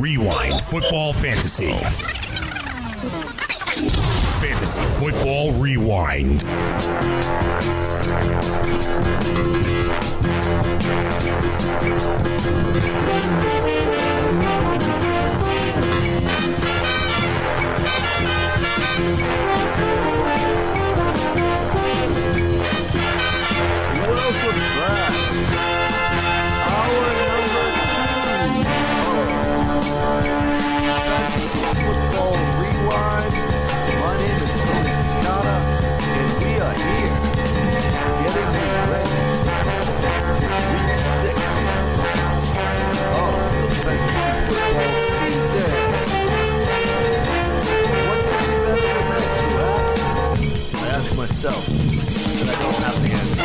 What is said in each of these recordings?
Rewind Football Fantasy. Fantasy Football Rewind. Welcome back. Myself, and I don't have the answer.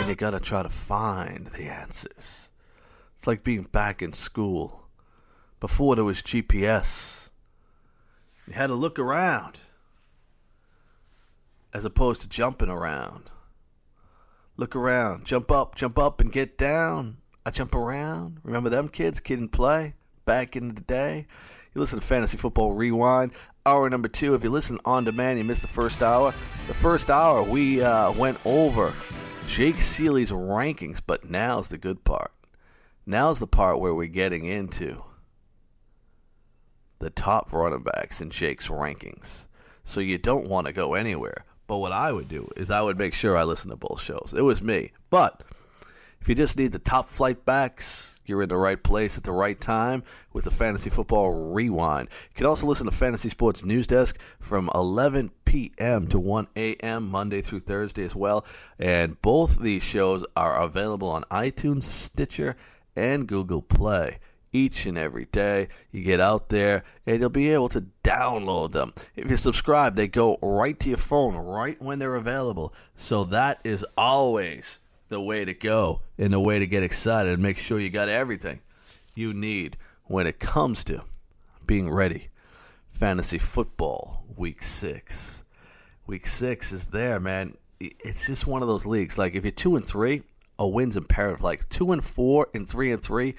And you gotta try to find the answers. It's like being back in school. Before there was GPS, you had to look around as opposed to jumping around. Look around, jump up, jump up, and get down. I jump around. Remember them kids? Kid 'n Play back in the day. You listen to Fantasy Football Rewind, hour number two. If you listen on demand, you missed the first hour. The first hour, we uh, went over Jake Ciely's rankings, but now's the good part. Now's the part where we're getting into the top running backs in Jake's rankings. So you don't want to go anywhere. But what I would do is I would make sure I listen to both shows. It was me. But if you just need the top flight backs, you're in the right place at the right time with the Fantasy Football Rewind. You can also listen to Fantasy Sports News Desk from 11 p.m. to 1 a.m. Monday through Thursday as well. And both these shows are available on iTunes, Stitcher, and Google Play each and every day. You get out there and you'll be able to download them. If you subscribe, they go right to your phone right when they're available. So that is always the way to go and the way to get excited and make sure you got everything you need when it comes to being ready. Fantasy football week 6. Week 6 is there, man. It's just one of those leagues like if you're 2 and 3, a win's imperative. Like 2 and 4 and 3 and 3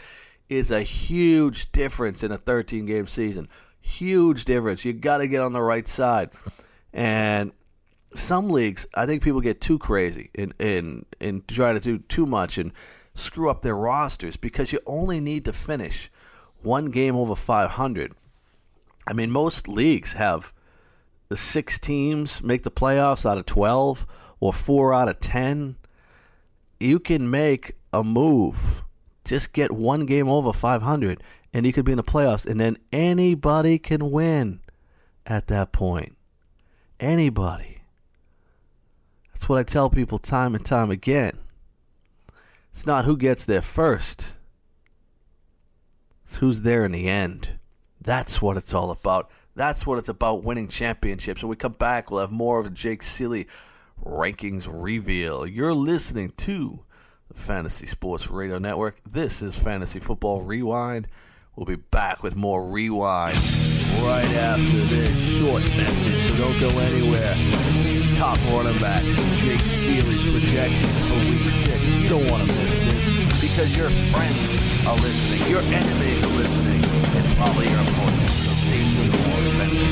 is a huge difference in a 13 game season. Huge difference. You got to get on the right side. And some leagues, I think people get too crazy and in in trying to do too much and screw up their rosters because you only need to finish one game over 500. I mean, most leagues have the six teams make the playoffs out of 12 or four out of 10. You can make a move. Just get one game over 500 and you could be in the playoffs and then anybody can win at that point. Anybody. That's what I tell people time and time again. It's not who gets there first, it's who's there in the end. That's what it's all about. That's what it's about winning championships. When we come back, we'll have more of Jake Ciely rankings reveal. You're listening to the Fantasy Sports Radio Network. This is Fantasy Football Rewind. We'll be back with more Rewind right after this short message, so don't go anywhere. Top running backs Jake Ciely's projections for week six. You don't want to miss this because your friends are listening, your enemies are listening, and probably your opponents. So stay tuned for more Fantasy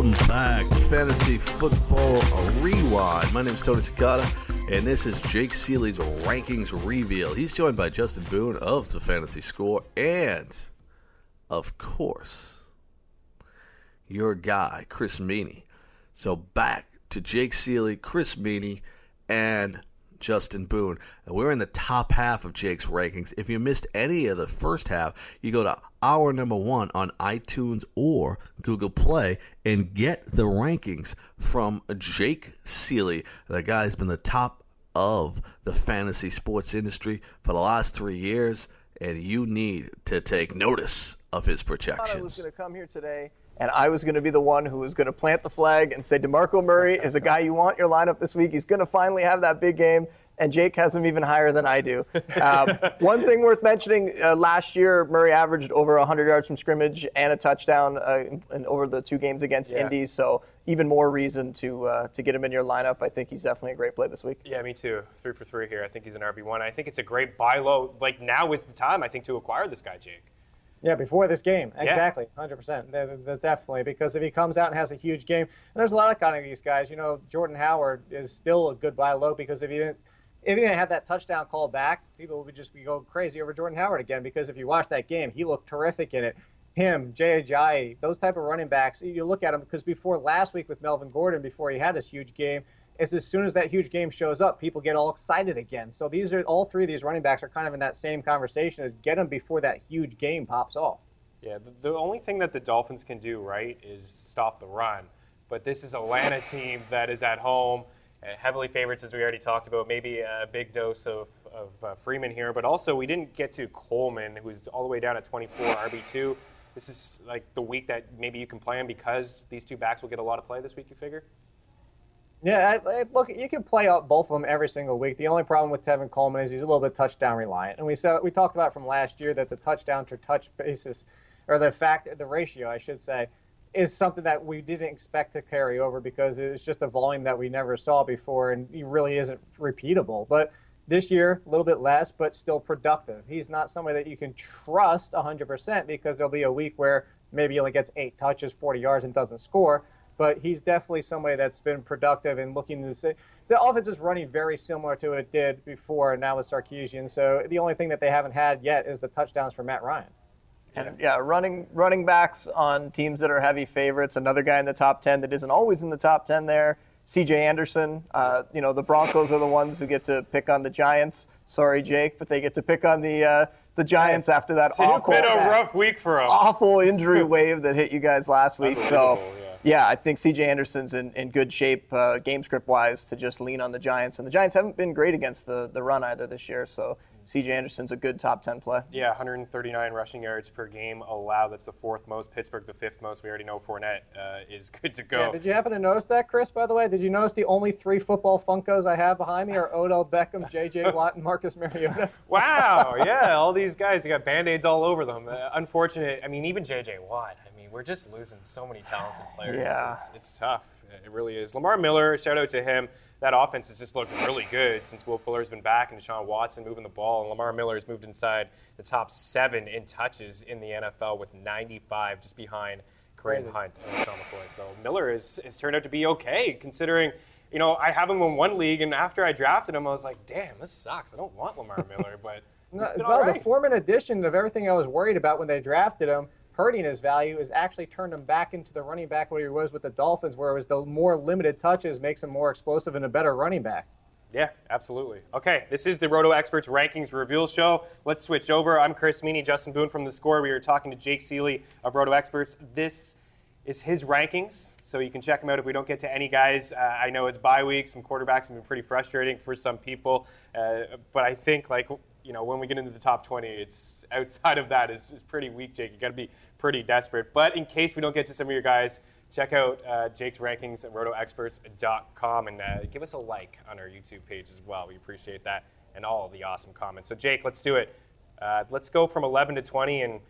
Welcome back to Fantasy Football Rewind. My name is Tony Cicada, and this is Jake Ciely's rankings reveal. He's joined by Justin Boone of the Fantasy Score, and of course, your guy Chris Meaney. So back to Jake Ciely, Chris Meaney, and Justin Boone. And we're in the top half of Jake's rankings. If you missed any of the first half, you go to our number one on iTunes or Google Play and get the rankings from Jake Ciely. The guy's been the top of the fantasy sports industry for the last three years, and you need to take notice of his projections. I was going to come here today and I was going to be the one who was going to plant the flag and say DeMarco Murray is a guy you want your lineup this week. He's going to finally have that big game, and Jake has him even higher than I do. Um, one thing worth mentioning: uh, last year Murray averaged over 100 yards from scrimmage and a touchdown uh, in, in over the two games against Yeah. Indy. So even more reason to uh, to get him in your lineup. I think he's definitely a great play this week. Yeah, me too. Three for three here. I think he's an RB one. I think it's a great buy low. Like now is the time I think to acquire this guy, Jake. Yeah, before this game, exactly, hundred percent, definitely. Because if he comes out and has a huge game, and there's a lot of kind of these guys. You know, Jordan Howard is still a good buy low because if he didn't, if he didn't have that touchdown call back, people would just be going crazy over Jordan Howard again. Because if you watch that game, he looked terrific in it. Him, Jay Ajayi, those type of running backs, you look at them because before last week with Melvin Gordon, before he had this huge game, is as soon as that huge game shows up, people get all excited again. So these are all three of these running backs are kind of in that same conversation as get them before that huge game pops off. Yeah, the, the only thing that the Dolphins can do right is stop the run. But this is Atlanta team that is at home, uh, heavily favorites as we already talked about. Maybe a big dose of, of uh, Freeman here, but also we didn't get to Coleman, who's all the way down at 24 RB two. This is like the week that maybe you can play him because these two backs will get a lot of play this week. You figure? Yeah, I, I, look, you can play out both of them every single week. The only problem with Tevin Coleman is he's a little bit touchdown reliant, and we said we talked about from last year that the touchdown to touch basis, or the fact, the ratio, I should say, is something that we didn't expect to carry over because it was just a volume that we never saw before, and he really isn't repeatable. But this year, a little bit less, but still productive. He's not somebody that you can trust 100% because there'll be a week where maybe he only gets eight touches, 40 yards, and doesn't score but he's definitely somebody that's been productive and looking to say the offense is running very similar to what it did before now with Sarkisian. So the only thing that they haven't had yet is the touchdowns for Matt Ryan. And yeah, running running backs on teams that are heavy favorites. Another guy in the top ten that isn't always in the top ten there. C.J. Anderson. Uh, you know the Broncos are the ones who get to pick on the Giants. Sorry, Jake, but they get to pick on the uh, the Giants after that It's awful, been a rough week for him. awful injury wave that hit you guys last week. So. Yeah. Yeah, I think C.J. Anderson's in, in good shape, uh, game script wise, to just lean on the Giants. And the Giants haven't been great against the, the run either this year. So C.J. Anderson's a good top 10 play. Yeah, 139 rushing yards per game allowed. That's the fourth most. Pittsburgh, the fifth most. We already know Fournette uh, is good to go. Yeah, did you happen to notice that, Chris? By the way, did you notice the only three football Funkos I have behind me are Odell Beckham, J.J. Watt, and Marcus Mariota? Wow, yeah, all these guys, you got band-aids all over them. Uh, unfortunate. I mean, even J.J. Watt. I mean, we're just losing so many talented players. Yeah. It's, it's tough. It really is. Lamar Miller, shout out to him. That offense has just looked really good since Will Fuller's been back and Deshaun Watson moving the ball. And Lamar Miller has moved inside the top seven in touches in the NFL with 95, just behind Kareem Hunt and Sean McCoy. So Miller is, has turned out to be okay considering. You know, I have him in one league, and after I drafted him, I was like, "Damn, this sucks. I don't want Lamar Miller." But No, all the right. Foreman addition of everything I was worried about when they drafted him, hurting his value, has actually turned him back into the running back where he was with the Dolphins, where it was the more limited touches makes him more explosive and a better running back. Yeah, absolutely. Okay, this is the Roto Experts Rankings Reveal Show. Let's switch over. I'm Chris Meaney, Justin Boone from The Score. We are talking to Jake Ciely of Roto Experts. This is his rankings, so you can check them out if we don't get to any guys. Uh, I know it's bye week. Some quarterbacks have been pretty frustrating for some people, uh, but I think like you know when we get into the top 20, it's outside of that is, is pretty weak, Jake. You got to be pretty desperate. But in case we don't get to some of your guys, check out uh, Jake's rankings at rotoexperts.com and uh, give us a like on our YouTube page as well. We appreciate that and all the awesome comments. So, Jake, let's do it. Uh, let's go from 11 to 20 and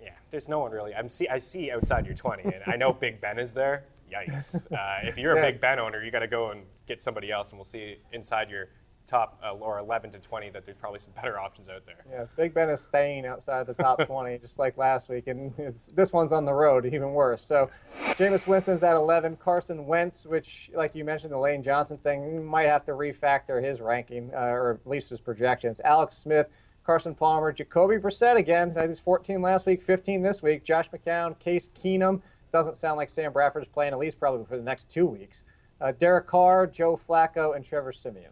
yeah, there's no one really. I'm see, I see outside your 20, and I know Big Ben is there. Yikes! Uh, if you're a Yes. Big Ben owner, you got to go and get somebody else, and we'll see inside your top uh, or 11 to 20 that there's probably some better options out there. Yeah, Big Ben is staying outside the top 20, just like last week, and it's this one's on the road, even worse. So, Jameis Winston's at 11. Carson Wentz, which, like you mentioned, the Lane Johnson thing, might have to refactor his ranking, uh, or at least his projections. Alex Smith, Carson Palmer, Jacoby Brissett again. He's 14 last week, 15 this week. Josh McCown, Case Keenum. Doesn't sound like Sam Bradford's playing at least probably for the next two weeks. Uh, Derek Carr, Joe Flacco, and Trevor Siemian.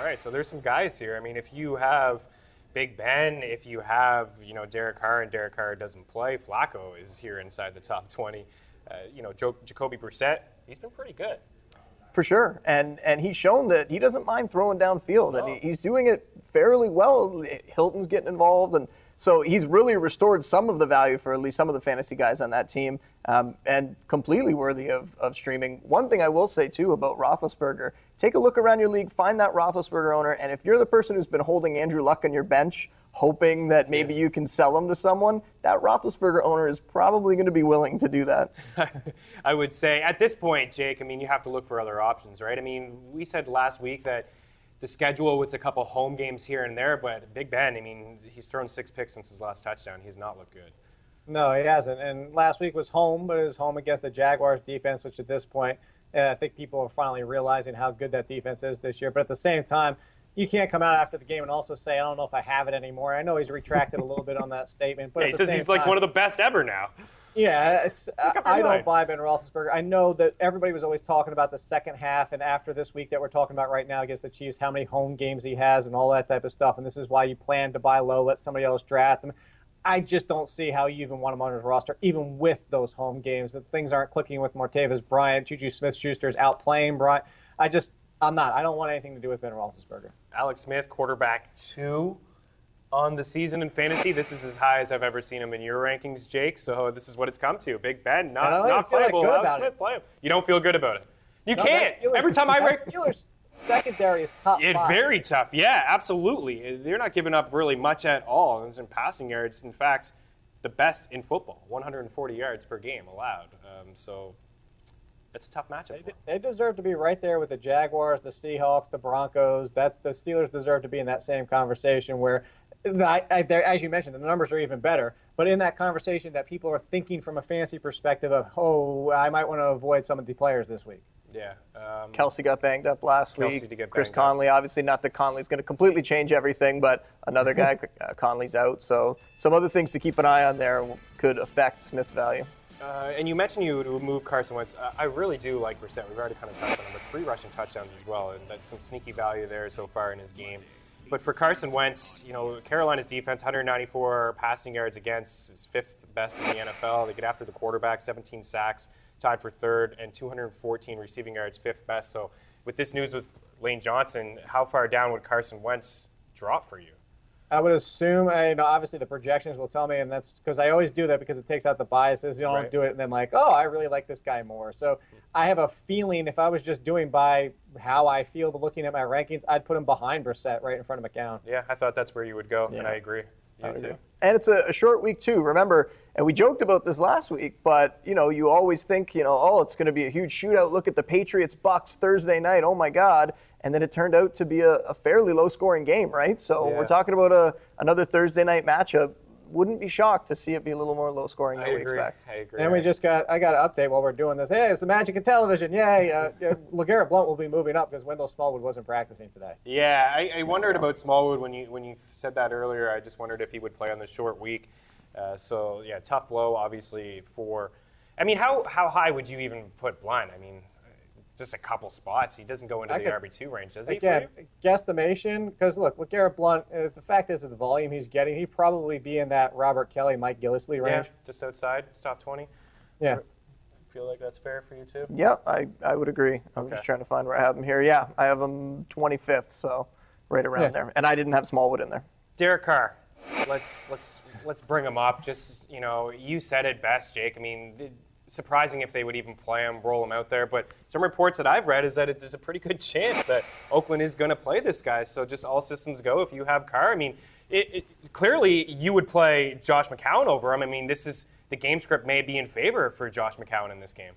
All right, so there's some guys here. I mean, if you have Big Ben, if you have you know Derek Carr and Derek Carr doesn't play, Flacco is here inside the top 20. Uh, you know, jo- Jacoby Brissett, he's been pretty good. For sure, and and he's shown that he doesn't mind throwing downfield, and he's doing it fairly well. Hilton's getting involved, and so he's really restored some of the value for at least some of the fantasy guys on that team, um, and completely worthy of, of streaming. One thing I will say too about Roethlisberger: take a look around your league, find that Roethlisberger owner, and if you're the person who's been holding Andrew Luck on your bench, hoping that maybe you can sell him to someone, that Roethlisberger owner is probably going to be willing to do that. I would say at this point, Jake, I mean, you have to look for other options, right? I mean, we said last week that the schedule with a couple home games here and there, but Big Ben, I mean, he's thrown six picks since his last touchdown. He's not looked good. No, he hasn't. And last week was home, but it was home against the Jaguars defense, which at this point, uh, I think people are finally realizing how good that defense is this year. But at the same time, you can't come out after the game and also say, I don't know if I have it anymore. I know he's retracted a little bit on that statement. But yeah, he says he's like one of the best ever now. Yeah, I, I don't buy Ben Roethlisberger. I know that everybody was always talking about the second half, and after this week that we're talking about right now against the Chiefs, how many home games he has and all that type of stuff. And this is why you plan to buy low, let somebody else draft him. I just don't see how you even want him on his roster, even with those home games. That things aren't clicking with Martavis Bryant, Juju Smith Schuster's is outplaying Bryant. I just, I'm not. I don't want anything to do with Ben Roethlisberger. Alex Smith, quarterback two on the season in fantasy. This is as high as I've ever seen him in your rankings, Jake. So this is what it's come to. Big Ben, not not playable. Alex Smith, it. play him. You don't feel good about it. You No, can't. Every time I rank, Steelers secondary is tough. It five. very tough. Yeah, absolutely. They're not giving up really much at all. It's in passing yards. In fact, the best in football, 140 yards per game allowed. Um, so it's a tough matchup. 'em. They deserve to be right there with the Jaguars, the Seahawks, the Broncos. That's the Steelers deserve to be in that same conversation where, I, I, as you mentioned, the numbers are even better. But in that conversation, that people are thinking from a fantasy perspective of, oh, I might want to avoid some of the players this week. Yeah. Um, Kelce got banged up last Kelce week. did get Chris banged up. Conley, obviously not that Conley's going to completely change everything, but another guy, uh, Conley's out. So some other things to keep an eye on there could affect Smith's value. Uh, and you mentioned you would move Carson Wentz. Uh, I really do like Brissett. We've already kind of touched on him, but three rushing touchdowns as well, and that's some sneaky value there so far in his game. But for Carson Wentz, you know, Carolina's defense, 194 passing yards against, is fifth best in the NFL. They get after the quarterback, 17 sacks, tied for third, and 214 receiving yards, fifth best. So with this news with Lane Johnson, how far down would Carson Wentz drop for you? I would assume, uh, you know, obviously the projections will tell me, and that's because I always do that because it takes out the biases. You don't Right. do it and then like, oh, I really like this guy more. So I have a feeling if I was just doing by how I feel, but looking at my rankings, I'd put him behind Brissett right in front of McCown. Yeah, I thought that's where you would go, and I agree. You oh, too. And it's a, a short week too. Remember, and we joked about this last week, but you know, you always think, you know, oh, it's going to be a huge shootout. Look at the Patriots Bucks Thursday night. Oh my God! And then it turned out to be a, a fairly low-scoring game, right? So Yeah. we're talking about a another Thursday night matchup. Wouldn't be shocked to see it be a little more low-scoring I than we agree. expect. I agree. And we just got, I got an update while we're doing this. Hey, it's the magic of television. Yay. Uh, yeah, LeGarrette Blunt will be moving up because Wendell Smallwood wasn't practicing today. Yeah, I, I wondered about Smallwood when you when you said that earlier. I just wondered if he would play on the short week. Uh, so yeah, tough blow, obviously. For, I mean, how how high would you even put Blunt? I mean, just a couple spots. He doesn't go into I the could- RB two range, does he? Again, guesstimation, because look, with Garrett Blunt, uh, the fact is that the volume he's getting, he'd probably be in that Robert Kelley, Mike Gillislee yeah, range. just outside top twenty. Yeah. Feel like that's fair for you too. Yeah, I, I would agree. I'm Okay. just trying to find where I have him here. Yeah, I have him 25th, so right around Yeah. there. And I didn't have Smallwood in there. Derek Carr. Let's let's let's bring him up. Just you know, you said it best, Jake. I mean, it- surprising if they would even play him, roll him out there. But some reports that I've read is that it, there's a pretty good chance that Oakland is going to play this guy. So just all systems go if you have Carr. I mean, it, it, clearly you would play Josh McCown over him. I mean, this is the game script may be in favor for Josh McCown in this game.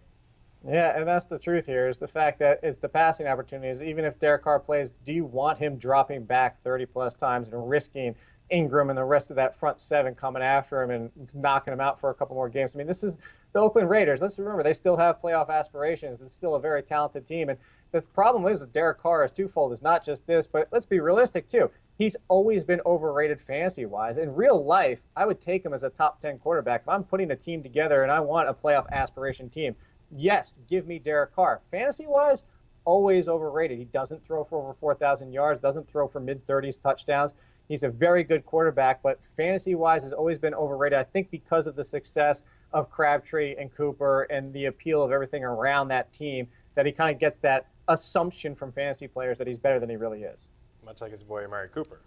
Yeah, and that's the truth here is the fact that it's the passing opportunities. Even if Derek Carr plays, do you want him dropping back 30 plus times and risking Ingram and the rest of that front seven coming after him and knocking him out for a couple more games? I mean, this is the Oakland Raiders. Let's remember, they still have playoff aspirations. It's still a very talented team. And the problem is with Derek Carr is twofold. It's not just this, but let's be realistic too. He's always been overrated fantasy wise. In real life, I would take him as a top 10 quarterback. If I'm putting a team together and I want a playoff aspiration team, yes, give me Derek Carr. Fantasy wise, always overrated. He doesn't throw for over 4,000 yards, doesn't throw for mid 30s touchdowns. He's a very good quarterback, but fantasy wise has always been overrated. I think because of the success of Crabtree and Cooper and the appeal of everything around that team, that he kind of gets that assumption from fantasy players that he's better than he really is. Much like his boy Amari Cooper.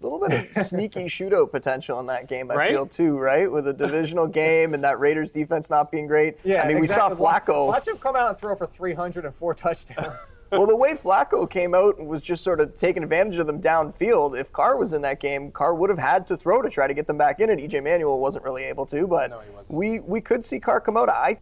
A little bit of sneaky shootout potential in that game, I Right? feel too, right? With a divisional game and that Raiders defense not being great. Yeah, I mean, exactly. we saw Flacco. Watch him come out and throw for 304 touchdowns. well, the way Flacco came out and was just sort of taking advantage of them downfield, if Carr was in that game, Carr would have had to throw to try to get them back in and EJ Manuel wasn't really able to, but No, he wasn't. we we could see Carr come out. I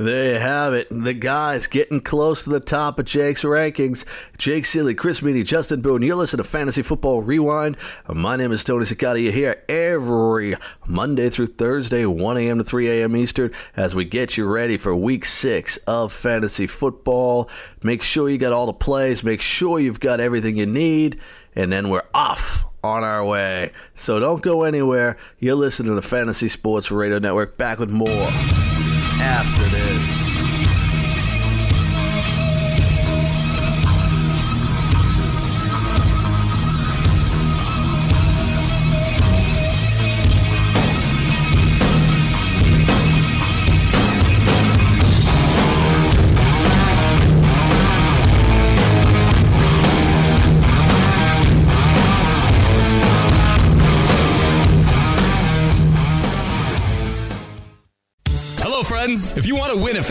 There you have it. The guys getting close to the top of Jake's rankings. Jake Ciely, Chris Meaney, Justin Boone. You're listening to Fantasy Football Rewind. My name is Tony Cicada. You're here every Monday through Thursday, 1 a.m. to 3 a.m. Eastern, as we get you ready for week six of fantasy football. Make sure you got all the plays. Make sure you've got everything you need. And then we're off on our way. So don't go anywhere. You're listening to the Fantasy Sports Radio Network. Back with more after this.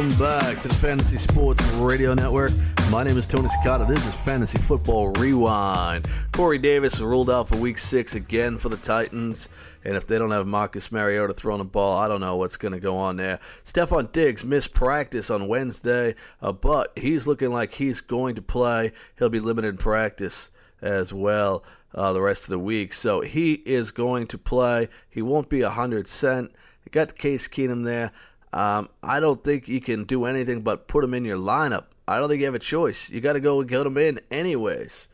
Welcome back to the Fantasy Sports Radio Network. My name is Tony Cicada. This is Fantasy Football Rewind. Corey Davis ruled out for Week Six again for the Titans, and if they don't have Marcus Mariota throwing the ball, I don't know what's going to go on there. Stefon Diggs missed practice on Wednesday, uh, but he's looking like he's going to play. He'll be limited in practice as well uh, the rest of the week, so he is going to play. He won't be a hundred cent. Got Case Keenum there. Um, I don't think you can do anything but put him in your lineup. I don't think you have a choice. You got to go and get him in anyways.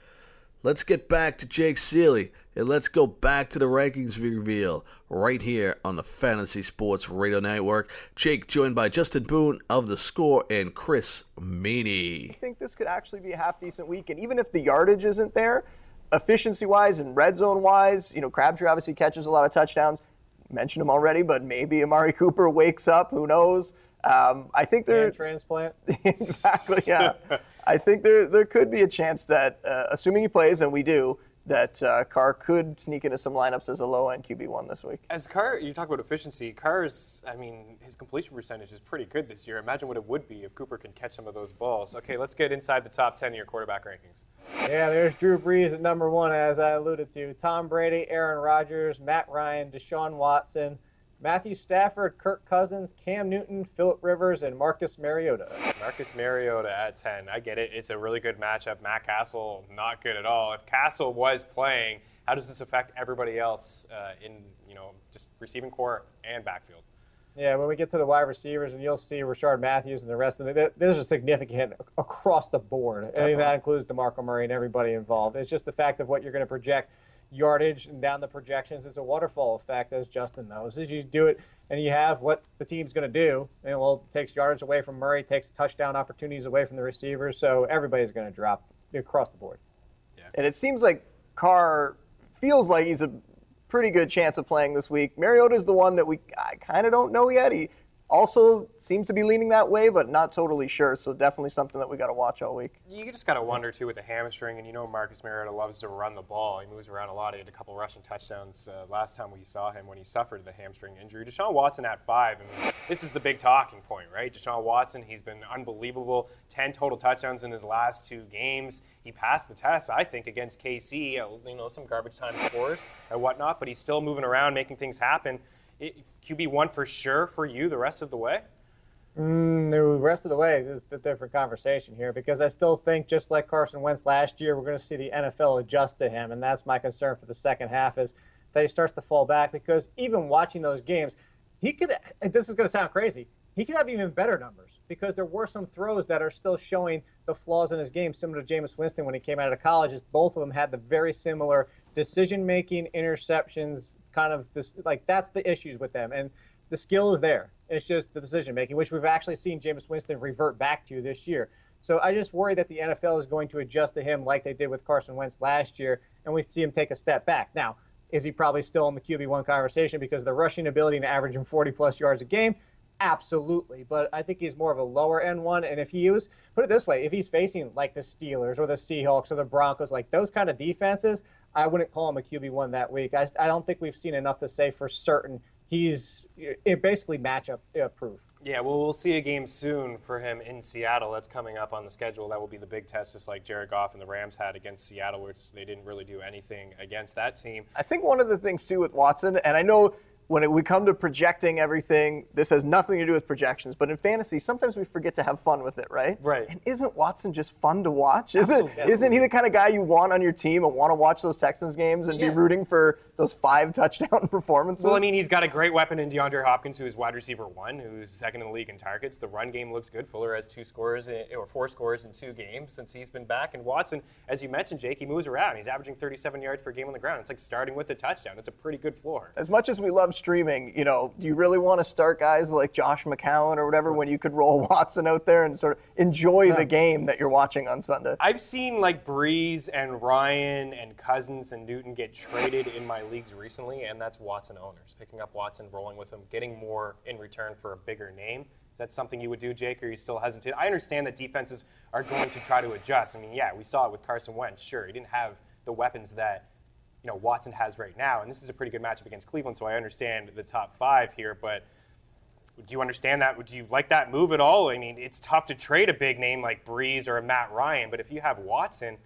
Let's get back to Jake Ciely and let's go back to the rankings reveal right here on the Fantasy Sports Radio Network. Jake joined by Justin Boone of The Score and Chris Meaney. I think this could actually be a half decent week. And even if the yardage isn't there, efficiency wise and red zone wise, you know, Crabtree obviously catches a lot of touchdowns. Mentioned him already, but maybe Amari Cooper wakes up. Who knows? Um, I think they're And transplant. exactly yeah. I think there there could be a chance that, uh, assuming he plays, and we do, that uh, Carr could sneak into some lineups as a low end QB one this week. As Carr, you talk about efficiency. Carr's, I mean, his completion percentage is pretty good this year. Imagine what it would be if Cooper can catch some of those balls. Okay, let's get inside the top 10 of your quarterback rankings. Yeah, there's Drew Brees at number one, as I alluded to. Tom Brady, Aaron Rodgers, Matt Ryan, Deshaun Watson, Matthew Stafford, Kirk Cousins, Cam Newton, Philip Rivers, and Marcus Mariota. Marcus Mariota at 10. I get it. It's a really good matchup. Matt Cassel, not good at all. If Cassel was playing, how does this affect everybody else uh, in, you know, just receiving core and backfield? Yeah, when we get to the wide receivers, and you'll see Rishard Matthews and the rest of them, there's a significant across the board. I mean, that includes DeMarco Murray and everybody involved. It's just the fact of what you're going to project yardage and down the projections. It's a waterfall effect, as Justin knows. As you do it and you have what the team's going to do. And well, it takes yards away from Murray, takes touchdown opportunities away from the receivers. So everybody's going to drop across the board. Yeah. And it seems like Carr feels like he's a pretty good chance of playing this week. Mariota's the one that we I kind of don't know yet. He also seems to be leaning that way, but not totally sure. So definitely something that we got to watch all week. You just got to wonder too with the hamstring, and you know Marcus Mariota loves to run the ball. He moves around a lot. He had a couple rushing touchdowns uh, last time we saw him when he suffered the hamstring injury. Deshaun Watson at five. I mean, this is the big talking point, right? Deshaun Watson, he's been unbelievable. Ten total touchdowns in his last two games. He passed the test, I think, against KC. uh, You know, some garbage time scores and whatnot, but he's still moving around, making things happen. It, QB one for sure for you the rest of the way. Mm, the rest of the way is a different conversation here because I still think, just like Carson Wentz last year, we're going to see the NFL adjust to him, and that's my concern for the second half is that he starts to fall back because even watching those games, he could. This is going to sound crazy. He could have even better numbers because there were some throws that are still showing the flaws in his game, similar to Jameis Winston when he came out of college. Is both of them had the very similar decision making, interceptions, kind of this like that's the issues with them. And the skill is there. It's just the decision making which we've actually seen Jameis Winston revert back to this year. So I just worry that the NFL is going to adjust to him like they did with Carson Wentz last year and we see him take a step back. Now is he probably still in the QB1 conversation because the rushing ability and averaging 40 plus yards a game? Absolutely but I think he's more of a lower end one. And if he was put it this way if he's facing like the Steelers or the Seahawks or the Broncos like those kind of defenses I wouldn't call him a QB1 that week. I, I don't think we've seen enough to say for certain he's basically matchup uh, proof. Yeah, well, we'll see a game soon for him in Seattle. That's coming up on the schedule. That will be the big test, just like Jared Goff and the Rams had against Seattle, which they didn't really do anything against that team. I think one of the things too with Watson, and I know when it, we come to projecting everything, this has nothing to do with projections. But in fantasy, sometimes we forget to have fun with it, right? Right. And isn't Watson just fun to watch? Isn't Absolutely. isn't he the kind of guy you want on your team and want to watch those Texans games and Yeah. be rooting for those five touchdown performances? Well, I mean, he's got a great weapon in DeAndre Hopkins, who is wide receiver one, who's second in the league in targets. The run game looks good. Fuller has two scores in, or four scores in two games since he's been back. And Watson, as you mentioned, Jake, he moves around. He's averaging 37 yards per game on the ground. It's like starting with a touchdown. It's a pretty good floor. as much as we love streaming, you know, do you really want to start guys like Josh McCown or whatever when you could roll Watson out there and sort of enjoy the game that you're watching on Sunday? I've seen like Brees and Ryan and Cousins and Newton get traded in my leagues recently, and that's Watson owners picking up Watson, rolling with him, getting more in return for a bigger name. Is that something you would do, Jake, or are you still hesitant? I understand that defenses are going to try to adjust. I mean, yeah, we saw it with Carson Wentz. Sure, he didn't have the weapons that you know Watson has right now, and this is a pretty good matchup against Cleveland. So I understand the top five here, but do you understand that? Would you like that move at all? I mean, it's tough to trade a big name like Brees or a Matt Ryan, but if you have Watson,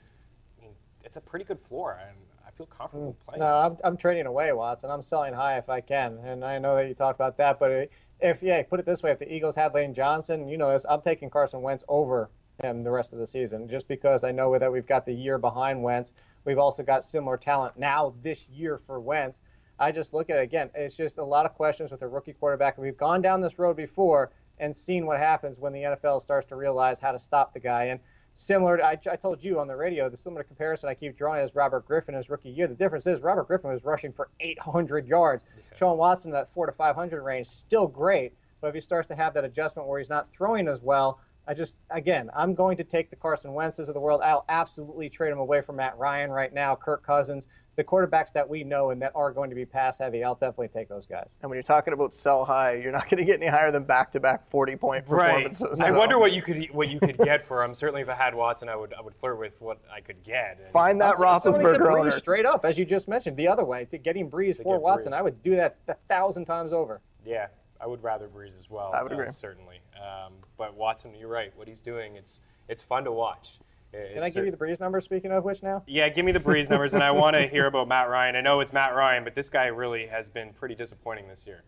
I mean, it's a pretty good floor, and I feel comfortable mm. playing. No, I'm, I'm trading away Watson. I'm selling high if I can, and I know that you talked about that. But if yeah, put it this way: if the Eagles had Lane Johnson, you know this, I'm taking Carson Wentz over him the rest of the season, just because I know that we've got the year behind Wentz. We've also got similar talent now this year for Wentz. I just look at it again. It's just a lot of questions with a rookie quarterback. We've gone down this road before and seen what happens when the NFL starts to realize how to stop the guy. And similar, to, I, I told you on the radio, the similar comparison I keep drawing is Robert Griffin his rookie year. The difference is Robert Griffin was rushing for 800 yards. Sean Watson, that four to 500 range, still great. But if he starts to have that adjustment where he's not throwing as well, I just, again, I'm going to take the Carson Wentzes of the world. I'll absolutely trade him away from Matt Ryan right now, Kirk Cousins, the quarterbacks that we know and that are going to be pass heavy. I'll definitely take those guys. And when you're talking about sell high, you're not going to get any higher than back-to-back 40-point Right. performances. I wonder what you could what you could get for him. Certainly, if I had Watson, I would I would flirt with what I could get. And Find that So- so Roethlisberger owner. straight up, as you just mentioned, the other way to getting Brees for get Watson. Brees. I would do that a thousand times over. Yeah, I would rather Brees as well. I would uh, agree. certainly. Um, but Watson, you're right. What he's doing, it's it's fun to watch. Can I give you the Brees numbers, Speaking of which, now Yeah, give me the Brees numbers, and I want to hear about Matt Ryan. I know it's Matt Ryan, but this guy really has been pretty disappointing this year.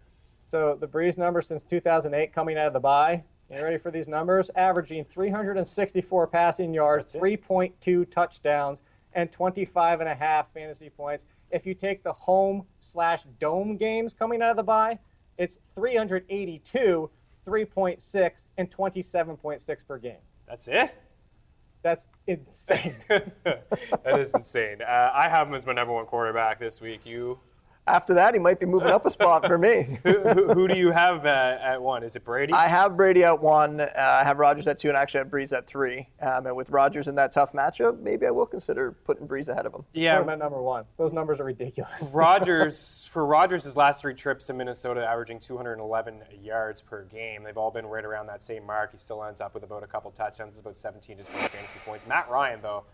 So the Brees number since 2008 coming out of the bye. You ready for these numbers? Averaging 364 passing yards, 3.2 touchdowns, and 25 and a half fantasy points. If you take the home slash dome games coming out of the bye, it's 382, 3.6, and 27.6 per game. That's it. That's insane. that is insane. Uh, I have him as my number one quarterback this week. You? After that, he might be moving up a spot for me. who, who, who do you have uh, at one? Is it Brady? I have Brady at one. Uh, I have Rodgers at two, and I actually have Brees at three. Um, and with Rodgers in that tough matchup, maybe I will consider putting Brees ahead of him. Put him yeah, at number one. Those numbers are ridiculous. Rodgers for Rodgers' last three trips to Minnesota, averaging 211 yards per game. They've all been right around that same mark. He still ends up with about a couple touchdowns, about 17 to 20 fantasy points. Matt Ryan, though,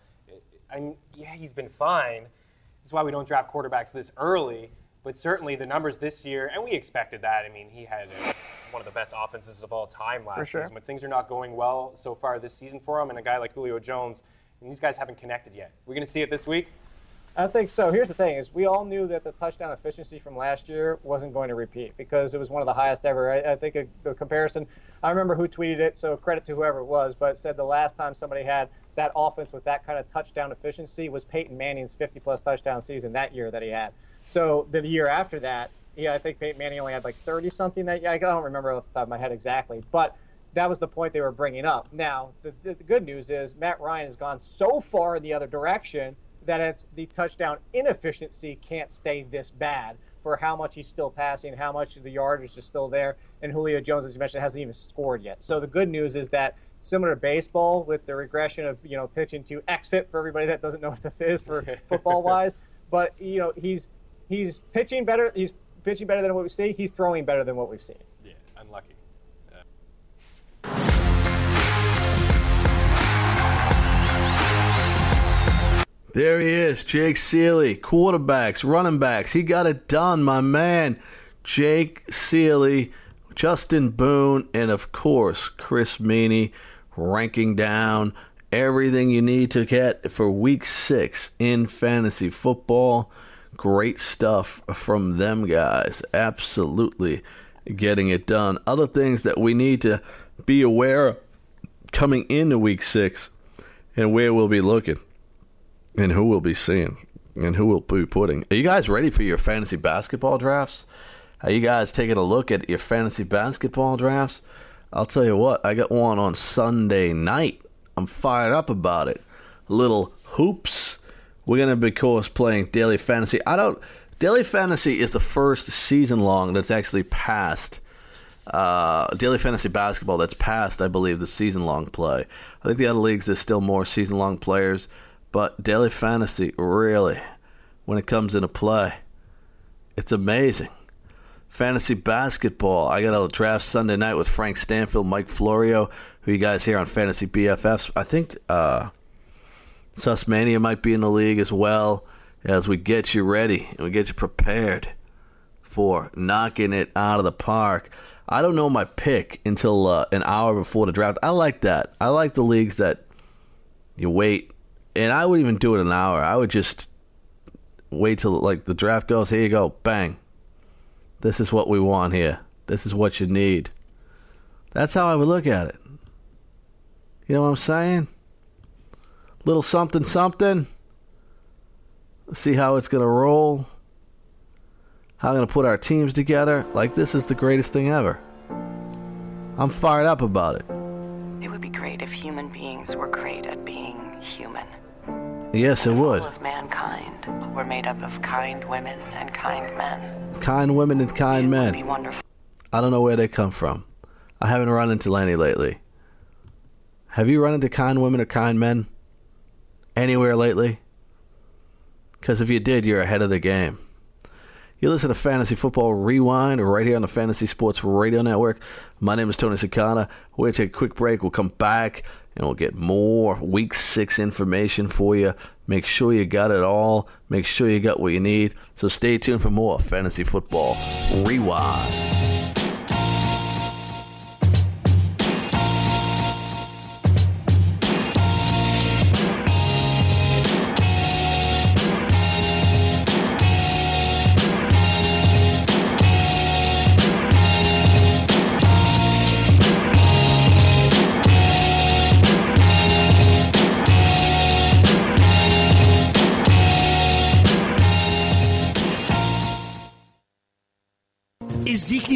I yeah, he's been fine. This is why we don't draft quarterbacks this early. But certainly the numbers this year, and we expected that. I mean, he had uh, one of the best offenses of all time last sure. season. But things are not going well so far this season for him. And a guy like Julio Jones, and these guys haven't connected yet. We're going to see it this week. I think so. Here's the thing: is we all knew that the touchdown efficiency from last year wasn't going to repeat because it was one of the highest ever. I, I think a, the comparison. I remember who tweeted it, so credit to whoever it was, but it said the last time somebody had that offense with that kind of touchdown efficiency was Peyton Manning's 50-plus touchdown season that year that he had. So the year after that, yeah, I think Peyton Manning only had like 30 something that year. I don't remember off the top of my head exactly, but that was the point they were bringing up. Now, the, the, the good news is Matt Ryan has gone so far in the other direction that it's the touchdown inefficiency can't stay this bad for how much he's still passing, how much of the yardage is still there, and Julio Jones, as you mentioned, hasn't even scored yet. So the good news is that similar to baseball, with the regression of you know pitching to xFIP for everybody that doesn't know what this is for football wise, but you know he's he's pitching better. He's pitching better than what we see. He's throwing better than what we've seen. Yeah, unlucky. There he is, Jake Ciely, quarterbacks, running backs. He got it done, my man. Jake Ciely, Justin Boone, and of course, Chris Meaney ranking down everything you need to get for week six in fantasy football. Great stuff from them guys. Absolutely getting it done. Other things that we need to be aware coming into week six and where we'll be looking and who we'll be seeing and who we'll be putting. Are you guys ready for your fantasy basketball drafts? Are you guys taking a look at your fantasy basketball drafts? I'll tell you what, I got one on Sunday night. I'm fired up about it. Little hoops. We're going to be, of course, playing Daily Fantasy. I don't. Daily Fantasy is the first season long that's actually passed. Uh, Daily Fantasy Basketball that's passed, I believe, the season long play. I think the other leagues, there's still more season long players. But Daily Fantasy, really, when it comes into play, it's amazing. Fantasy basketball. I got a draft Sunday night with Frank Stanfield, Mike Florio, who you guys hear on Fantasy BFFs. I think uh, Sussmania might be in the league as well as we get you ready and we get you prepared for knocking it out of the park. I don't know my pick until uh, an hour before the draft. I like that. I like the leagues that you wait and I would even do it an hour. I would just wait till like the draft goes. Here you go, bang. This is what we want here. This is what you need. That's how I would look at it. You know what I'm saying? Little something, something. See how it's gonna roll. How I'm gonna put our teams together. Like this is the greatest thing ever. I'm fired up about it. It would be great if human beings were great at being human. Yes, it would. All of mankind were made up of kind women and kind men. Kind women and kind It men. would be wonderful. I don't know where they come from. I haven't run into Lenny lately. Have you run into kind women or kind men anywhere lately? Because if you did, you're ahead of the game. You listen to Fantasy Football Rewind right here on the Fantasy Sports Radio Network. My name is Tony Sakana. We're going to take a quick break. We'll come back and we'll get more Week 6 information for you. Make sure you got it all. Make sure you got what you need. So stay tuned for more Fantasy Football Rewind.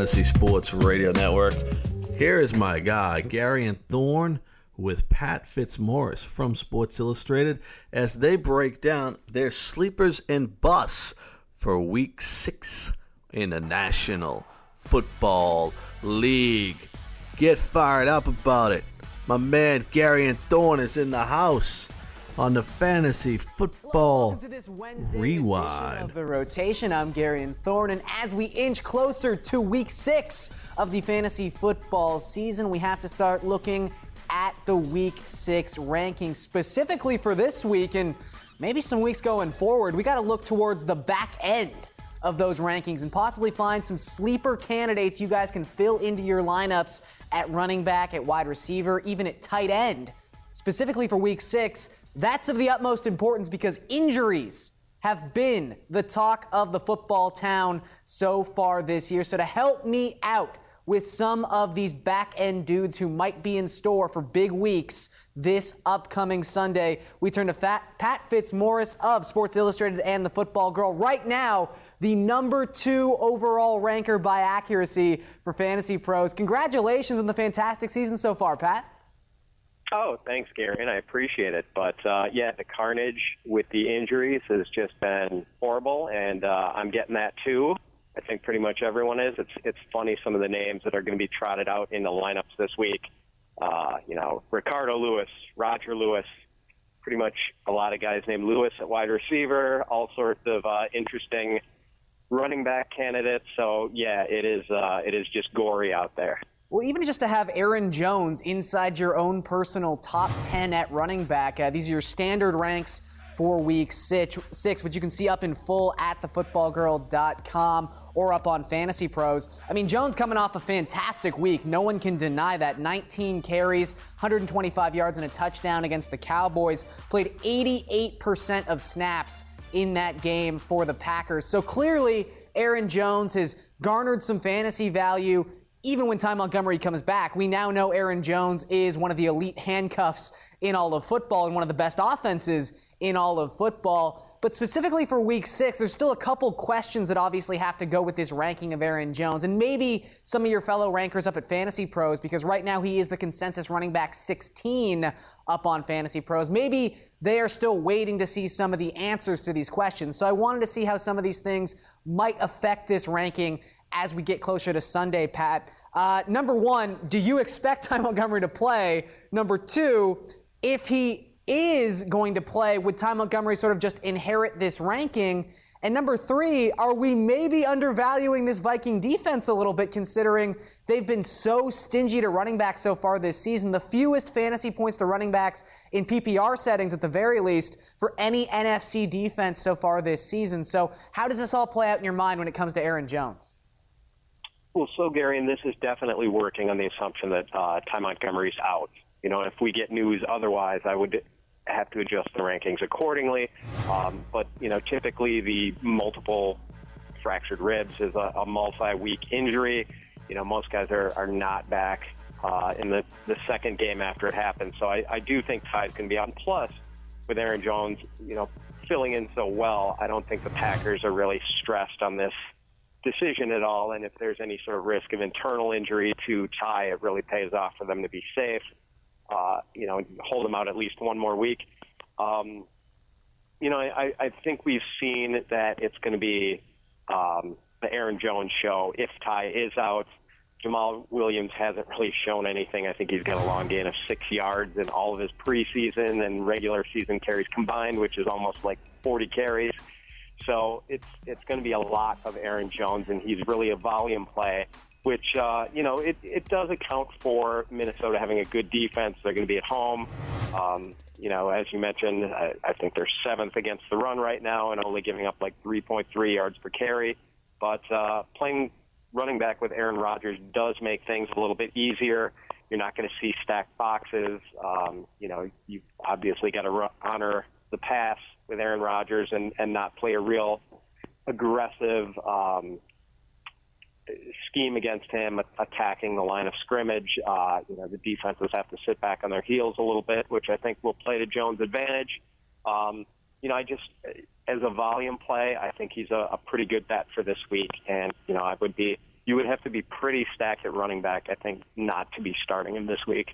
Fantasy Sports Radio Network. Here is my guy, Gary and Thorne, with Pat Fitzmaurice from Sports Illustrated as they break down their sleepers and busts for week six in the National Football League. Get fired up about it. My man Gary and Thorne is in the house on the Fantasy Football to this Rewind. of the rotation. I'm Gary and Thorne, and as we inch closer to week six of the fantasy football season, we have to start looking at the week six rankings specifically for this week and maybe some weeks going forward. We got to look towards the back end of those rankings and possibly find some sleeper candidates you guys can fill into your lineups at running back, at wide receiver, even at tight end. Specifically for week six, that's of the utmost importance because injuries have been the talk of the football town so far this year. So, to help me out with some of these back end dudes who might be in store for big weeks this upcoming Sunday, we turn to Fat, Pat Fitzmaurice of Sports Illustrated and the Football Girl. Right now, the number two overall ranker by accuracy for Fantasy Pros. Congratulations on the fantastic season so far, Pat. Oh, thanks, Gary, and I appreciate it. But uh, yeah, the carnage with the injuries has just been horrible, and uh, I'm getting that too. I think pretty much everyone is. It's it's funny some of the names that are going to be trotted out in the lineups this week. Uh, you know, Ricardo Louis, Roger Lewis, pretty much a lot of guys named Lewis at wide receiver, all sorts of uh, interesting running back candidates. So yeah, it is uh, it is just gory out there. Well, even just to have Aaron Jones inside your own personal top 10 at running back, uh, these are your standard ranks for week six, six, which you can see up in full at thefootballgirl.com or up on Fantasy Pros. I mean, Jones coming off a fantastic week. No one can deny that. 19 carries, 125 yards, and a touchdown against the Cowboys. Played 88% of snaps in that game for the Packers. So clearly, Aaron Jones has garnered some fantasy value even when Ty Montgomery comes back, we now know Aaron Jones is one of the elite handcuffs in all of football and one of the best offenses in all of football. But specifically for week six, there's still a couple questions that obviously have to go with this ranking of Aaron Jones. And maybe some of your fellow rankers up at Fantasy Pros, because right now he is the consensus running back 16 up on Fantasy Pros. Maybe they are still waiting to see some of the answers to these questions. So I wanted to see how some of these things might affect this ranking as we get closer to Sunday, Pat. Uh, number one, do you expect Ty Montgomery to play? Number two, if he is going to play, would Ty Montgomery sort of just inherit this ranking? And number three, are we maybe undervaluing this Viking defense a little bit considering they've been so stingy to running backs so far this season? The fewest fantasy points to running backs in PPR settings at the very least for any NFC defense so far this season. So, how does this all play out in your mind when it comes to Aaron Jones? Well, so Gary, and this is definitely working on the assumption that uh, Ty Montgomery's out. You know, if we get news otherwise, I would have to adjust the rankings accordingly. Um, but you know, typically the multiple fractured ribs is a, a multi-week injury. You know, most guys are, are not back uh, in the, the second game after it happens. So I, I do think Ty's going to be. And plus, with Aaron Jones, you know, filling in so well, I don't think the Packers are really stressed on this decision at all. And if there's any sort of risk of internal injury to Ty, it really pays off for them to be safe. Uh, you know, hold him out at least one more week. Um, you know, I, I think we've seen that it's going to be um, the Aaron Jones show if Ty is out. Jamaal Williams hasn't really shown anything. I think he's got a long gain of six yards in all of his preseason and regular season carries combined, which is almost like 40 carries. So it's it's going to be a lot of Aaron Jones, and he's really a volume play, which uh, you know it, it does account for Minnesota having a good defense. They're going to be at home. Um, you know, as you mentioned, I, I think they're seventh against the run right now, and only giving up like 3.3 yards per carry. But uh, playing running back with Aaron Rodgers does make things a little bit easier. You're not going to see stacked boxes. Um, you know, you obviously got to honor the pass with Aaron Rodgers and, and not play a real aggressive um, scheme against him, attacking the line of scrimmage. Uh, you know, the defenses have to sit back on their heels a little bit, which I think will play to Jones' advantage. Um, you know, I just, as a volume play, I think he's a, a pretty good bet for this week. And, you know, I would be, you would have to be pretty stacked at running back, I think, not to be starting him this week.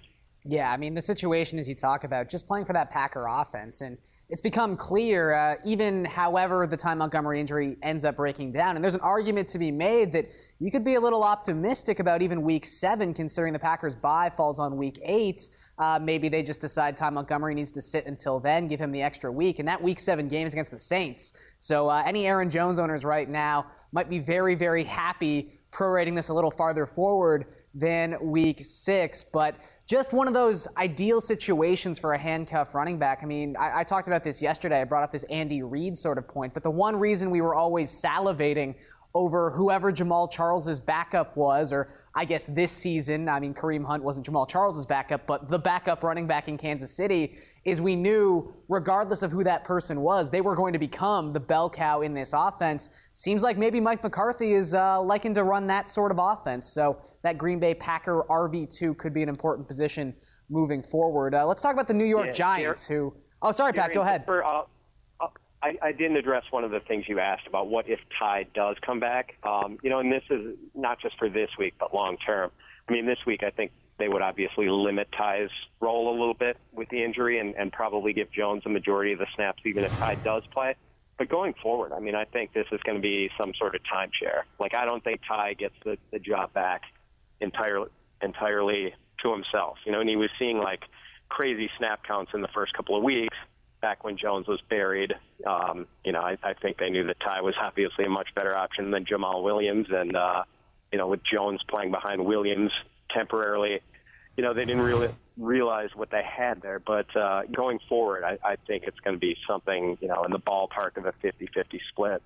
Yeah, I mean, the situation as you talk about, just playing for that Packer offense. And it's become clear, uh, even however the Ty Montgomery injury ends up breaking down. And there's an argument to be made that you could be a little optimistic about even week seven, considering the Packers' bye falls on week eight. Uh, maybe they just decide Ty Montgomery needs to sit until then, give him the extra week. And that week seven game is against the Saints. So uh, any Aaron Jones owners right now might be very, very happy prorating this a little farther forward than week six. But just one of those ideal situations for a handcuff running back. I mean, I, I, talked about this yesterday. I brought up this Andy Reid sort of point, but the one reason we were always salivating over whoever Jamaal Charles's backup was, or I guess this season, I mean, Kareem Hunt wasn't Jamaal Charles's backup, but the backup running back in Kansas City is we knew, regardless of who that person was, they were going to become the bell cow in this offense. Seems like maybe Mike McCarthy is uh, liking to run that sort of offense. So that Green Bay Packer RB2 could be an important position moving forward. Uh, let's talk about the New York yeah, Giants, who. Oh, sorry, Pat, go ahead. For, uh, I, I didn't address one of the things you asked about what if Ty does come back. Um, you know, and this is not just for this week, but long term. I mean, this week I think they would obviously limit Ty's role a little bit with the injury and, and probably give Jones the majority of the snaps, even if Ty does play. But going forward, I mean, I think this is going to be some sort of timeshare. Like, I don't think Ty gets the, the job back entirely entirely to himself. You know, and he was seeing like crazy snap counts in the first couple of weeks back when Jones was buried. Um, you know, I, I think they knew that Ty was obviously a much better option than Jamaal Williams, and uh, you know, with Jones playing behind Williams temporarily, you know, they didn't really realize what they had there. But uh, going forward, I, I think it's going to be something, you know, in the ballpark of a 50-50 split.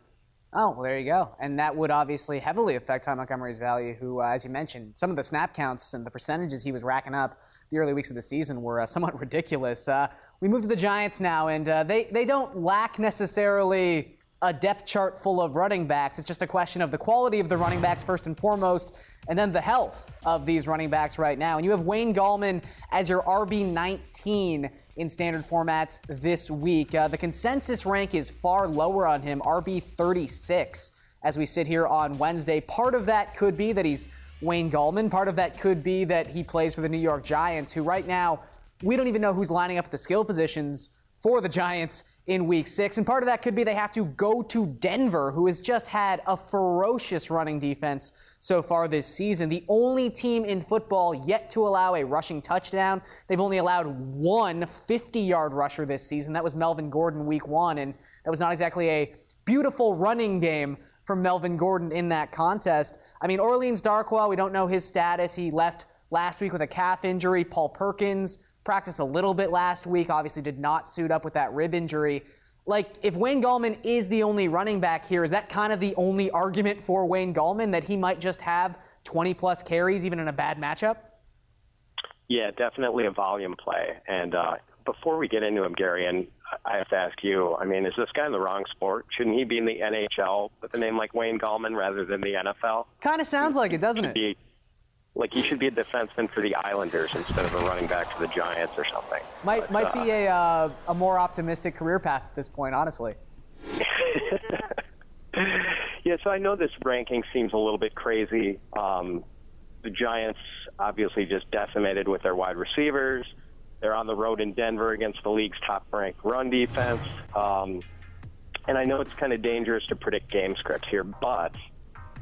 Oh, well, there you go. And that would obviously heavily affect Ty Montgomery's value, who, uh, as you mentioned, some of the snap counts and the percentages he was racking up the early weeks of the season were uh, somewhat ridiculous. Uh, we move to the Giants now, and uh, they, they don't lack necessarily a depth chart full of running backs. It's just a question of the quality of the running backs first and foremost, and then the health of these running backs right now. And you have Wayne Gallman as your RB19 in standard formats this week. Uh, the consensus rank is far lower on him, RB36, as we sit here on Wednesday. Part of that could be that he's Wayne Gallman. Part of that could be that he plays for the New York Giants, who right now we don't even know who's lining up at the skill positions for the Giants in week six. And part of that could be they have to go to Denver, who has just had a ferocious running defense so far this season. The only team in football yet to allow a rushing touchdown. They've only allowed one 50 yard rusher this season. That was Melvin Gordon week one. And that was not exactly a beautiful running game from Melvin Gordon in that contest. I mean, Orleans Darkwa, we don't know his status. He left last week with a calf injury. Paul Perkins practiced a little bit last week, obviously did not suit up with that rib injury. Like, if Wayne Gallman is the only running back here, is that kind of the only argument for Wayne Gallman that he might just have 20 plus carries even in a bad matchup? Yeah, definitely a volume play. And uh, before we get into him, Gary, and I have to ask you, I mean, is this guy in the wrong sport? Shouldn't he be in the NHL with a name like Wayne Gallman rather than the NFL? Kind of sounds like it, doesn't it? Like he should be a defenseman for the Islanders instead of a running back for the Giants or something. Might but, might uh, be a uh, a more optimistic career path at this point, honestly. yeah, so I know this ranking seems a little bit crazy. Um, the Giants obviously just decimated with their wide receivers. They're on the road in Denver against the league's top-ranked run defense. Um, and I know it's kind of dangerous to predict game scripts here, but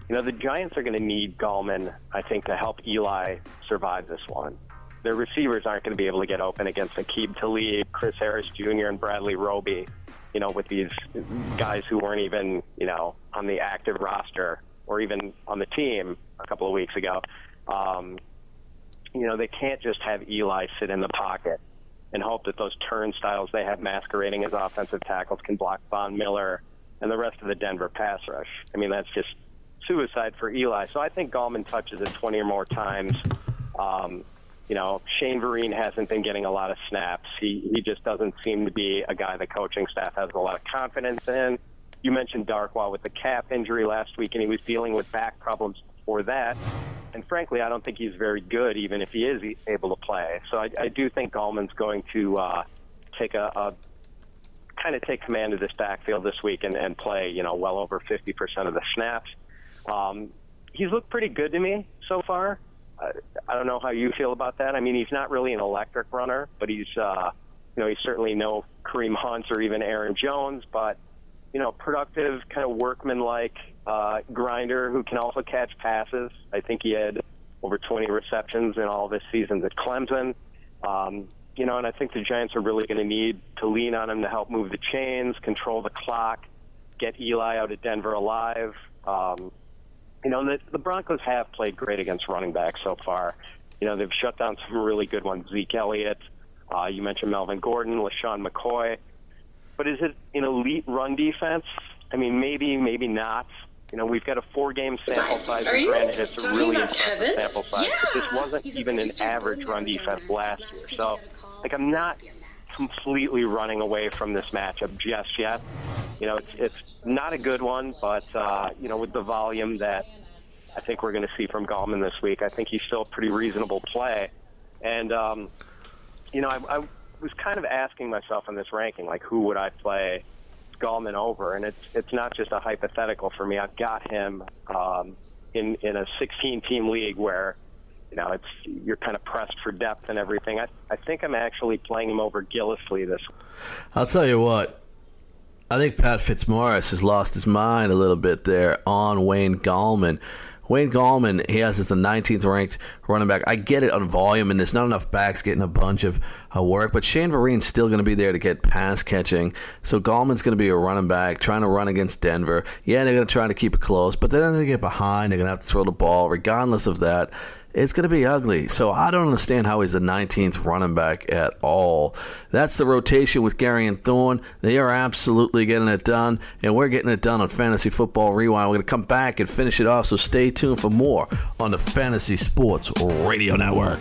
you know, the Giants are going to need Gallman, I think, to help Eli survive this one. Their receivers aren't going to be able to get open against Aqib Talib, Chris Harris Jr., and Bradley Roby. you know, with these guys who weren't even, you know, on the active roster or even on the team a couple of weeks ago. Um, you know, they can't just have Eli sit in the pocket and hope that those turnstiles they have masquerading as offensive tackles can block Von Miller and the rest of the Denver pass rush. I mean, that's just suicide for Eli. So I think Gallman touches it 20 or more times. Um, you know, Shane Vereen hasn't been getting a lot of snaps. He he just doesn't seem to be a guy the coaching staff has a lot of confidence in. You mentioned Darkwa with the calf injury last week, and he was dealing with back problems before that. And frankly, I don't think he's very good, even if he is able to play. So I, I do think Gallman's going to uh, take a, a kind of take command of this backfield this week and, and play, you know, well over 50% of the snaps. Um, he's looked pretty good to me so far. I, I don't know how you feel about that. I mean, he's not really an electric runner, but he's, uh, you know, he's certainly no Kareem Hunt or even Aaron Jones, but, you know, productive, kind of workmanlike uh, grinder who can also catch passes. I think he had over 20 receptions in all this season at Clemson. Um, you know, and I think the Giants are really going to need to lean on him to help move the chains, control the clock, get Eli out of Denver alive. Um, you know, the, the Broncos have played great against running backs so far. You know, they've shut down some really good ones. Zeke Elliott, uh, you mentioned Melvin Gordon, LeSean McCoy. But is it an elite run defense? I mean, maybe, maybe not. You know, we've got a four-game sample size. Are you granted, it's a really impressive Kevin? sample size. But this wasn't He's even an average run defense last year. So, like, I'm not completely running away from this matchup just yet. You know, it's it's not a good one, but uh, you know, with the volume that I think we're going to see from Gallman this week, I think he's still a pretty reasonable play. And um, you know, I, I was kind of asking myself in this ranking, like, who would I play Gallman over? And it's it's not just a hypothetical for me. I've got him um, in in a 16 team league where you know it's you're kind of pressed for depth and everything. I I think I'm actually playing him over Gillislee this. I'll tell you what. I think Pat Fitzmaurice has lost his mind a little bit there on Wayne Gallman. Wayne Gallman, he has as the 19th ranked running back. I get it on volume, and there's not enough backs getting a bunch of uh, work, but Shane Vereen's still going to be there to get pass catching. So Gallman's going to be a running back trying to run against Denver. Yeah, they're going to try to keep it close, but then they get behind. They're going to have to throw the ball. Regardless of that, it's going to be ugly. So I don't understand how he's the 19th running back at all. That's the rotation with Gary and Thorne. They are absolutely getting it done, and we're getting it done on Fantasy Football Rewind. We're going to come back and finish it off, so stay tuned for more on the Fantasy Sports Radio Network.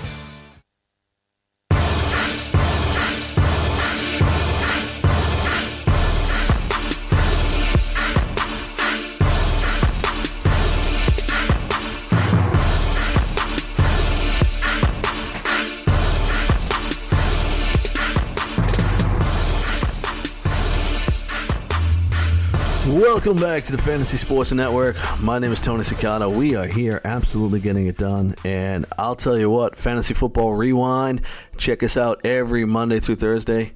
Welcome back to the Fantasy Sports Network. My name is Tony Cicada. We are here absolutely getting it done. And I'll tell you what, Fantasy Football Rewind, check us out every Monday through Thursday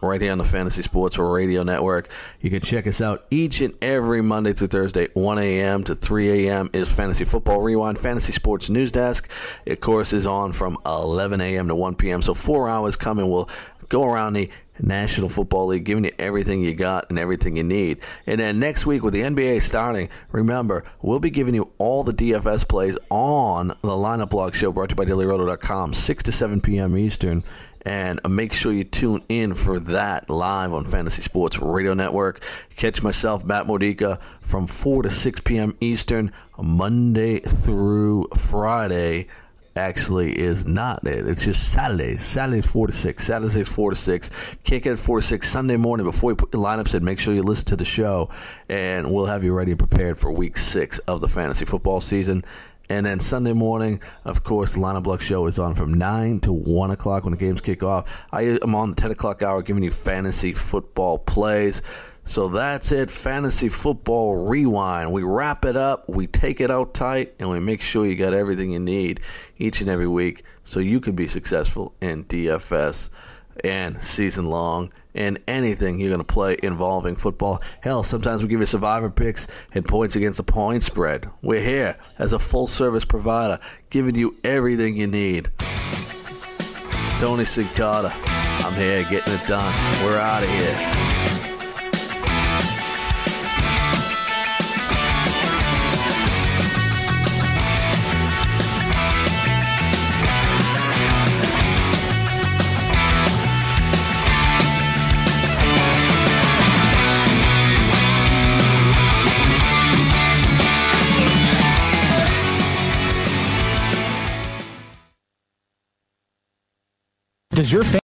right here on the Fantasy Sports Radio Network. You can check us out each and every Monday through Thursday, 1 a.m. to 3 a.m. is Fantasy Football Rewind. Fantasy Sports News Desk, of course, is on from 11 a.m. to 1 p.m. So four hours coming. We'll go around the National Football League, giving you everything you got and everything you need. And then next week, with the NBA starting, remember, we'll be giving you all the DFS plays on the lineup blog show brought to you by dailyroto.com, 6 to 7 p.m. Eastern. And make sure you tune in for that live on Fantasy Sports Radio Network. Catch myself, Matt Modica, from 4 to 6 p.m. Eastern, Monday through Friday actually is not it. It's just Saturdays. Saturdays four to six. Saturdays four to six. Get it four to six Sunday morning before you put your lineups in. Make sure you listen to the show, and we'll have you ready and prepared for Week Six of the fantasy football season. And then Sunday morning, of course, the Lineup Luck Show is on from 9 to 1 o'clock when the games kick off. I am on the 10 o'clock hour giving you fantasy football plays. So that's it, Fantasy Football Rewind. We wrap it up, we take it out tight, and we make sure you got everything you need each and every week so you can be successful in DFS and season long and anything you're going to play involving football. Hell, sometimes we give you survivor picks and points against the point spread. We're here as a full service provider, giving you everything you need. Tony Sincata, I'm here getting it done. We're out of here. Does your